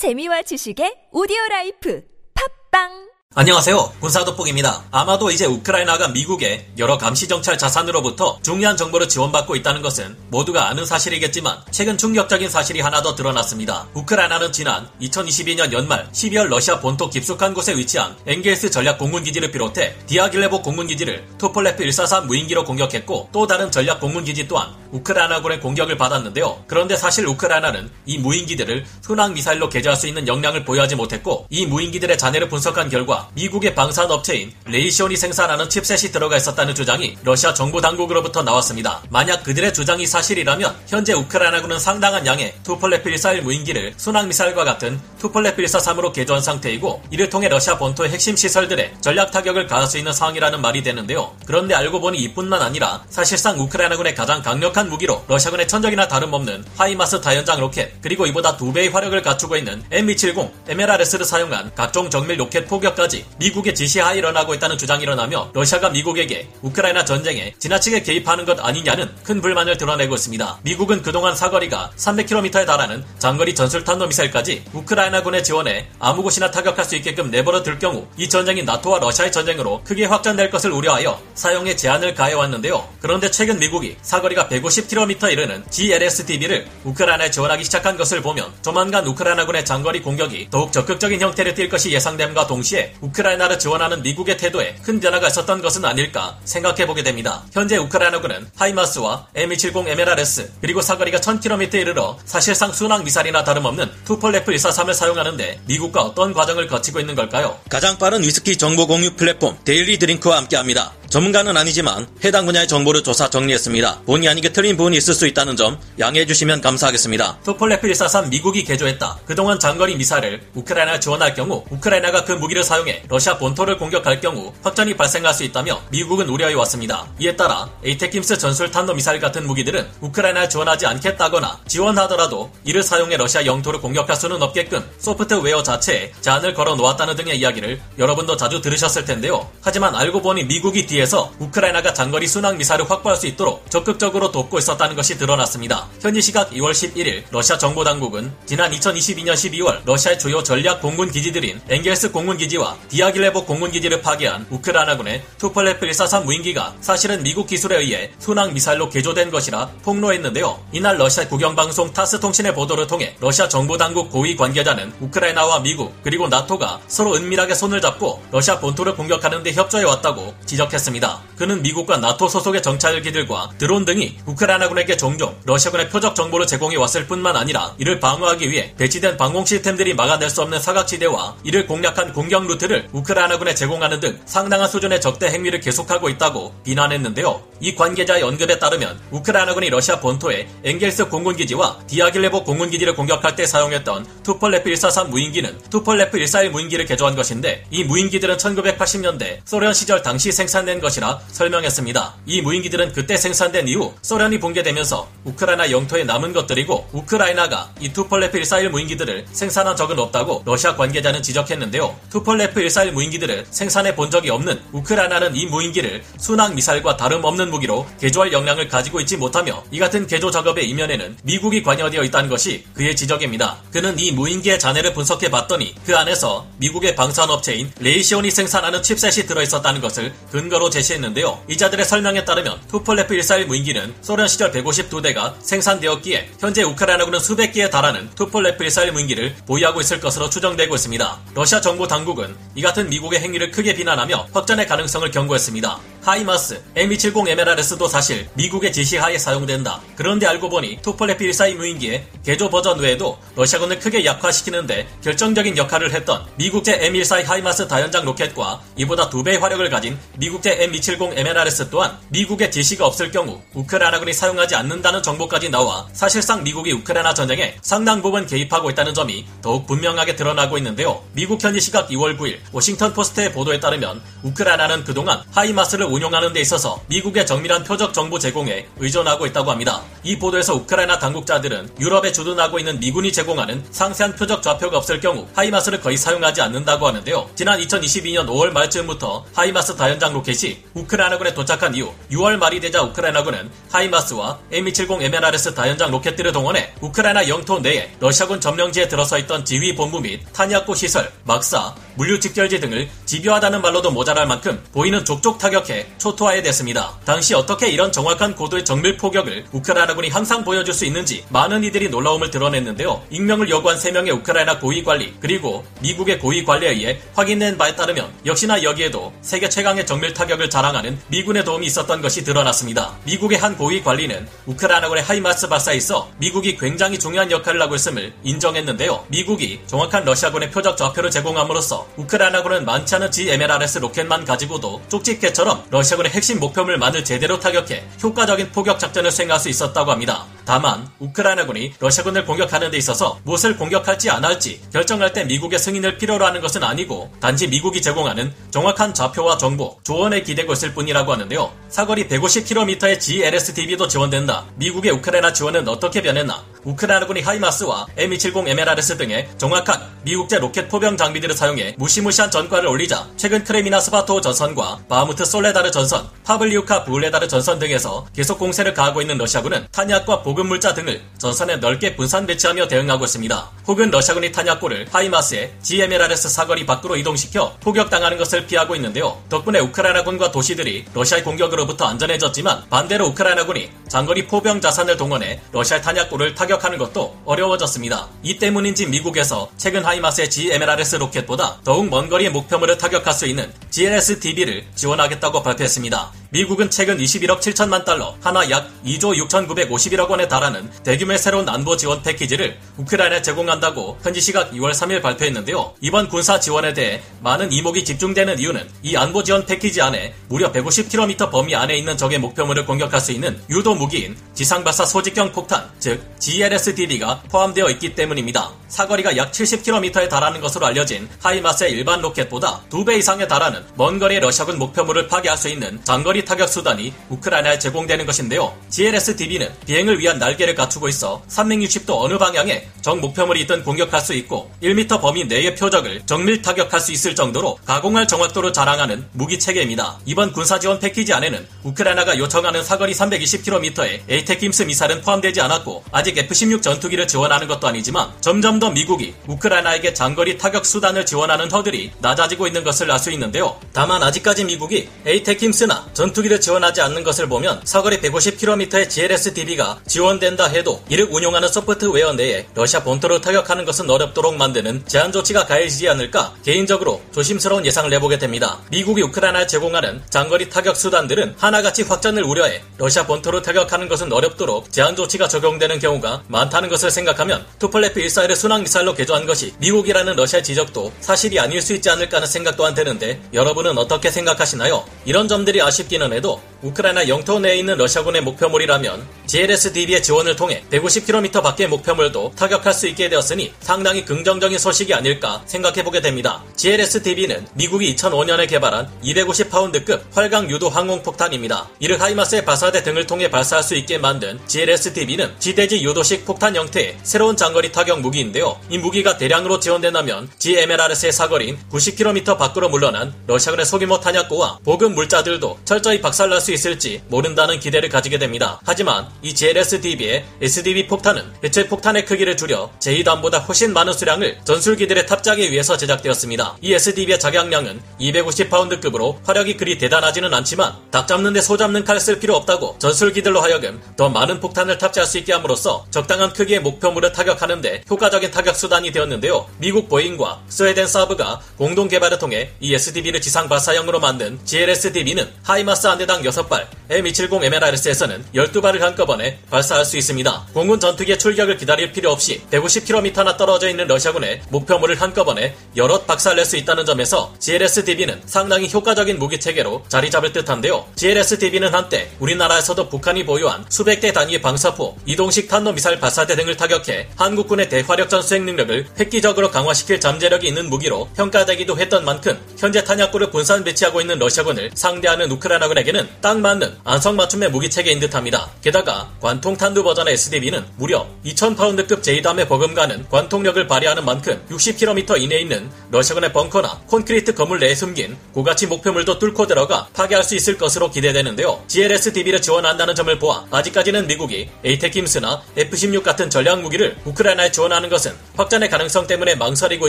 재미와 지식의 오디오 라이프. 팟빵 안녕하세요. 군사돋보기입니다. 아마도 이제 우크라이나가 미국의 여러 감시정찰 자산으로부터 중요한 정보를 지원받고 있다는 것은 모두가 아는 사실이겠지만 최근 충격적인 사실이 하나 더 드러났습니다. 우크라이나는 지난 2022년 연말 12월 러시아 본토 깊숙한 곳에 위치한 엥겔스 전략 공군기지를 비롯해 디아길레보 공군기지를 투폴레프 143 무인기로 공격했고 또 다른 전략 공군기지 또한 우크라이나군의 공격을 받았는데요. 그런데 사실 우크라이나는 이 무인기들을 순항 미사일로 개조할 수 있는 역량을 보유하지 못했고 이 무인기들의 잔해를 분석한 결과 미국의 방산 업체인 레이시온이 생산하는 chipset이 들어가 있었다는 주장이 러시아 정부 당국으로부터 나왔습니다. 만약 그들의 주장이 사실이라면 현재 우크라이나군은 상당한 양의 투폴레프 141 무인기를 순항 미사일과 같은 투폴레프 143으로 개조한 상태이고 이를 통해 러시아 본토의 핵심 시설들에 전략 타격을 가할 수 있는 상황이라는 말이 되는데요. 그런데 알고 보니 이뿐만 아니라 사실상 우크라이나군의 가장 강력한 무기로 러시아군의 천적이나 다름없는 하이마스 다연장 로켓 그리고 이보다 두 배의 화력을 갖추고 있는 M270 MLRS를 사용한 각종 정밀 로켓 포격까지 미국의 지시하에 일어나고 있다는 주장이 일어나며 러시아가 미국에게 우크라이나 전쟁에 지나치게 개입하는 것 아니냐는 큰 불만을 드러내고 있습니다. 미국은 그동안 사거리가 300km에 달하는 장거리 전술탄도 미사일까지 우크라이나군의 지원에 아무 곳이나 타격할 수 있게끔 내버려 둘 경우 이 전쟁이 나토와 러시아의 전쟁으로 크게 확장될 것을 우려하여 사용에 제한을 가해왔는데요. 그런데 최근 미국이 사거리가 150km 이르는 GLSDB를 우크라이나에 지원하기 시작한 것을 보면 조만간 우크라이나군의 장거리 공격이 더욱 적극적인 형태를 띌 것이 예상됨과 동시에 우크라이나를 지원하는 미국의 태도에 큰 변화가 있었던 것은 아닐까 생각해보게 됩니다. 현재 우크라이나군은 하이마스와 M270 MLRS 그리고 사거리가 1000km에 이르러 사실상 순항 미사일이나 다름없는 투폴레프 143을 사용하는데 미국과 어떤 과정을 거치고 있는 걸까요? 가장 빠른 위스키 정보 공유 플랫폼 데일리 드링크와 함께합니다. 전문가는 아니지만 해당 분야의 정보를 조사 정리했습니다. 본의 아니게 틀린 부분이 있을 수 있다는 점 양해해 주시면 감사하겠습니다. 투폴레프 143 미국이 개조했다. 그동안 장거리 미사일을 우크라이나에 지원할 경우 우크라이나가 그 무기를 사용해 러시아 본토를 공격할 경우 확전이 발생할 수 있다며 미국은 우려해 왔습니다. 이에 따라 에이테킴스 전술 탄도 미사일 같은 무기들은 우크라이나에 지원하지 않겠다거나 지원하더라도 이를 사용해 러시아 영토를 공격할 수는 없게끔 소프트웨어 자체에 제한을 걸어 놓았다는 등의 이야기를 여러분도 자주 들으셨을 텐데요. 하지만 알고 보니 미국이 뒤에서 우크라이나가 장거리 순항 미사일을 확보할 수 있도록 적극적으로 돕고 있었다는 것이 드러났습니다. 현지 시각 2월 11일 러시아 정보 당국은 지난 2022년 12월 러시아의 주요 전략 공군 기지들인 엥겔스 공군 기지와 디아길레보 공군 기지를 파괴한 우크라이나군의 투폴레프 143 무인기가 사실은 미국 기술에 의해 순항 미사일로 개조된 것이라 폭로했는데요. 이날 러시아 국영방송 타스 통신의 보도를 통해 러시아 정보 당국 고위 관계자는 우크라이나와 미국 그리고 나토가 서로 은밀하게 손을 잡고 러시아 본토를 공격하는 데 협조해 왔다고 지적했습니다. 했습니다. 그는 미국과 나토 소속의 정찰기들과 드론 등이 우크라이나군에게 종종 러시아군의 표적 정보를 제공해 왔을 뿐만 아니라 이를 방어하기 위해 배치된 방공 시스템들이 막아낼 수 없는 사각지대와 이를 공략한 공격 루트를 우크라이나군에 제공하는 등 상당한 수준의 적대 행위를 계속하고 있다고 비난했는데요. 이 관계자의 언급에 따르면 우크라이나군이 러시아 본토의 엥겔스 공군기지와 디아길레보 공군기지를 공격할 때 사용했던 투폴레프 143 무인기는 투폴레프 141 무인기를 개조한 것인데 이 무인기들은 1980년대 소련 시절 당시 생산된 것이라 설명했습니다. 이 무인기들은 그때 생산된 이후 소련이 붕괴되면서 우크라이나 영토에 남은 것들이고 우크라이나가 이 투폴레프 141 무인기들을 생산한 적은 없다고 러시아 관계자는 지적했는데요. 투폴레프 141 무인기들을 생산해 본 적이 없는 우크라이나는 이 무인기를 순항 미사일과 다름없는 무기로 개조할 역량을 가지고 있지 못하며 이 같은 개조 작업의 이면에는 미국이 관여되어 있다는 것이 그의 지적입니다. 그는 이 무인기의 잔해를 분석해 봤더니 그 안에서 미국의 방산업체인 레이시온이 생산하는 칩셋이 들어있었다는 것을 근거로 제시했는데요. 이자들의 설명에 따르면 투폴레프 141 무인기는 소련 시절 152대가 생산되었기에 현재 우크라이나군은 수백 개에 달하는 투폴레프 141 무인기를 보유하고 있을 것으로 추정되고 있습니다. 러시아 정부 당국은 이 같은 미국의 행위를 크게 비난하며 확전의 가능성을 경고했습니다. 하이마스, M270 MLRS도 사실 미국의 지시하에 사용된다. 그런데 알고 보니 투폴레프 142 무인기의 개조 버전 외에도 러시아군을 크게 약화시키는데 결정적인 역할을 했던 미국제 M142 하이마스 다연장 로켓과 이보다 두 배의 화력을 가진 미국제 M270 MLRS 또한 미국의 지시가 없을 경우 우크라이나군이 사용하지 않는다는 정보까지 나와 사실상 미국이 우크라이나 전쟁에 상당 부분 개입하고 있다는 점이 더욱 분명하게 드러나고 있는데요. 미국 현지 시각 2월 9일 워싱턴 포스트의 보도에 따르면 우크라이나는 그동안 하이마스를 운용하는 데 있어서 미국의 정밀한 표적 정보 제공에 의존하고 있다고 합니다. 이 보도에서 우크라이나 당국자들은 유럽에 주둔하고 있는 미군이 제공하는 상세한 표적 좌표가 없을 경우 하이마스를 거의 사용하지 않는다고 하는데요. 지난 2022년 5월 말쯤부터 하이마스 다연장 로켓이 우크라이나군에 도착한 이후 6월 말이 되자 우크라이나군은 하이마스와 M270 MLRS 다연장 로켓들을 동원해 우크라이나 영토 내에 러시아군 점령지에 들어서 있던 지휘 본부 및 탄약고 시설, 막사, 물류 집결지 등을 집요하다는 말로도 모자랄 만큼 보이는 족족 타격해 초토화해 댔습니다. 당시 어떻게 이런 정확한 고도의 정밀 포격을 우크라이나군이 항상 보여줄 수 있는지 많은 이들이 놀라움을 드러냈는데요. 익명을 요구한 3명의 우크라이나 고위 관리 그리고 미국의 고위 관리에 의해 확인된 바에 따르면 역시나 여기에도 세계 최강의 정밀 타격을 자랑하는 미군의 도움이 있었던 것이 드러났습니다. 미국의 한 고위 관리는 우크라이나군의 하이마스 발사에 있어 미국이 굉장히 중요한 역할을 하고 있음을 인정했는데요. 미국이 정확한 러시아군의 표적 좌표를 제공함으로써 우크라이나군은 많지 않은 GMLRS 로켓만 가지고도 쪽집게처럼 러시아군의 핵심 목표물만을 제대로 타격해 효과적인 포격 작전을 수행할 수 있었다고 합니다. 다만 우크라이나군이 러시아군을 공격하는 데 있어서 무엇을 공격할지 안 할지 결정할 때 미국의 승인을 필요로 하는 것은 아니고 단지 미국이 제공하는 정확한 좌표와 정보, 조언에 기대고 있을 뿐이라고 하는데요. 사거리 150km의 GLSDB도 지원된다. 미국의 우크라이나 지원은 어떻게 변했나? 우크라이나군이 하이마스와 M270 MLRS 등의 정확한 미국제 로켓 포병 장비들을 사용해 무시무시한 전과를 올리자 최근 크레미나 스바토 전선과 바무트 솔레다르 전선, 파블리우카 부울레다르 전선 등에서 계속 공세를 가하고 있는 러시아군은 탄약과 보급 물자 등을 전선에 넓게 분산 배치하며 대응하고 있습니다. 혹은 러시아군이 탄약고를 하이마스의 GMLRS 사거리 밖으로 이동시켜 포격당하는 것을 피하고 있는데요. 덕분에 우크라이나군과 도시들이 러시아의 공격으로부터 안전해졌지만 반대로 우크라이나군이 장거리 포병 자산을 동원해 러시아의 탄약고를 타격하는 것도 어려워졌습니다. 이 때문인지 미국에서 최근 하이마스의 GMLRS 로켓보다 더욱 먼 거리의 목표물을 타격할 수 있는 GLSDB를 지원하겠다고 발표했습니다. 미국은 최근 21억 7천만 달러, 한화 약 2조 6,951억 원에 달하는 대규모의 새로운 안보 지원 패키지를 우크라이나에 제공한다고 현지 시각 2월 3일 발표했는데요. 이번 군사 지원에 대해 많은 이목이 집중되는 이유는 이 안보 지원 패키지 안에 무려 150km 범위 안에 있는 적의 목표물을 공격할 수 있는 유도 무기인 지상발사 소직형 폭탄, 즉 GLSDB가 포함되어 있기 때문입니다. 사거리가 약 70km에 달하는 것으로 알려진 하이마스의 일반 로켓보다 2배 이상에 달하는 먼 거리의 러시아군 목표물을 파괴할 수 있는 장거리 타격 수단이 우크라이나에 제공되는 것인데요. GLSDB는 비행을 위한 날개를 갖추고 있어 360도 어느 방향에 적 목표물이 있든 공격할 수 있고 1m 범위 내의 표적을 정밀 타격할 수 있을 정도로 가공할 정확도를 자랑하는 무기 체계입니다. 이번 군사 지원 패키지 안에는 우크라이나가 요청하는 사거리 320km의 에이테킴스 미사일은 포함되지 않았고 아직 F-16 전투기를 지원하는 것도 아니지만 점점 더 미국이 우크라이나에게 장거리 타격 수단을 지원하는 허들이 낮아지고 있는 것을 알 수 있는데요. 다만 아직까지 미국이 에이테킴스나 전 투기를 지원하지 않는 것을 보면 사거리 150km의 GLSDB가 지원된다 해도 이를 운용하는 소프트웨어 내에 러시아 본토를 타격하는 것은 어렵도록 만드는 제한 조치가 가해지지 않을까 개인적으로 조심스러운 예상을 해보게 됩니다. 미국이 우크라이나에 제공하는 장거리 타격 수단들은 하나같이 확전을 우려해 러시아 본토를 타격하는 것은 어렵도록 제한 조치가 적용되는 경우가 많다는 것을 생각하면 투폴레프 141을 순항 미사일로 개조한 것이 미국이라는 러시아 지적도 사실이 아닐 수 있지 않을까 하는 생각 또한 드는데 여러분은 어떻게 생각하시나요? 이런 점들이 아쉽 기는 해도 우크라이나 영토 내에 있는 러시아군의 목표물이라면 GLSDB의 지원을 통해 150km 밖의 목표물도 타격할 수 있게 되었으니 상당히 긍정적인 소식이 아닐까 생각해보게 됩니다. GLSDB는 미국이 2005년에 개발한 250파운드급 활강 유도 항공폭탄입니다. 이를 하이마스의 발사대 등을 통해 발사할 수 있게 만든 GLSDB는 지대지 유도식 폭탄 형태의 새로운 장거리 타격 무기인데요. 이 무기가 대량으로 지원된다면 GMLRS의 사거리인 90km 밖으로 물러난 러시아군의 소규모 탄약고와 보급 물자들도 철저히 박살날 수 있을지 모른다는 기대를 가지게 됩니다. 하지만 이 GLSDB의 SDB 폭탄은 대체 폭탄의 크기를 줄여 제2단보다 훨씬 많은 수량을 전술기들에 탑재하기 위해서 제작되었습니다. 이 SDB의 작약량은 250파운드급으로 화력이 그리 대단하지는 않지만 닭 잡는 데 소 잡는 칼 쓸 필요 없다고 전술기들로 하여금 더 많은 폭탄을 탑재할 수 있게 함으로써 적당한 크기의 목표물을 타격하는데 효과적인 타격 수단이 되었는데요. 미국 보잉과 스웨덴 사브가 공동 개발을 통해 이 SDB를 지상 발사형으로 만든 GLSDB는 하이마스 한 대당 6 5발, M270 MLRS에서는 12발을 한꺼번에 발사할 수 있습니다. 공군 전투기의 출격을 기다릴 필요 없이 150km나 떨어져 있는 러시아군의 목표물을 한꺼번에 여럿 박살낼 수 있다는 점에서 GLS-DB는 상당히 효과적인 무기 체계로 자리 잡을 듯한데요. GLS-DB는 한때 우리나라에서도 북한이 보유한 수백 대 단위의 방사포, 이동식 탄도미사일 발사대 등을 타격해 한국군의 대화력전 수행 능력을 획기적으로 강화시킬 잠재력이 있는 무기로 평가되기도 했던 만큼 현재 탄약고를 분산 배치하고 있는 러시아군을 상대하는 우크라이나군에게는 딱 맞는 안성맞춤의 무기 체계인 듯합니다. 게다가 관통 탄두 버전의 SDB는 무려 2000파운드급 제2담의 버금가는 관통력을 발휘하는 만큼 60km 이내에 있는 러시아군의 벙커나 콘크리트 건물 내에 숨긴 고가치 목표물도 뚫고 들어가 파괴할 수 있을 것으로 기대되는데요. GLS-DB를 지원한다는 점을 보아 아직까지는 미국이 에이테킴스나 F-16 같은 전략 무기를 우크라이나에 지원하는 것은 확전의 가능성 때문에 망설이고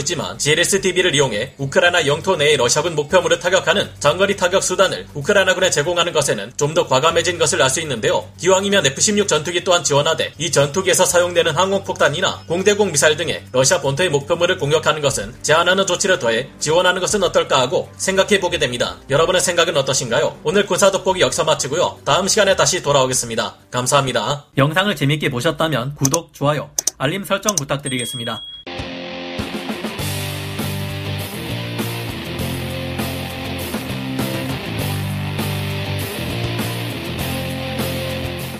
있지만 GLS-DB를 이용해 우크라이나 영토 내의 러시아군 목표물을 타격하는 장거리 타격 수단을 우크라이나군에 제공하는 것에 는 좀 더 과감해진 것을 알 수 있는데요. 기왕이면 F-16 전투기 또한 지원하되 이 전투기에서 사용되는 항공폭탄이나 공대공 미사일 등의 러시아 본토의 목표물을 공격하는 것은 제한하는 조치를 더해 지원하는 것은 어떨까 하고 생각해 보게 됩니다. 여러분의 생각은 어떠신가요? 오늘 군사 돋보기 여기서 마치고요. 다음 시간에 다시 돌아오겠습니다. 감사합니다. 영상을 재밌게 보셨다면 구독, 좋아요, 알림 설정 부탁드리겠습니다.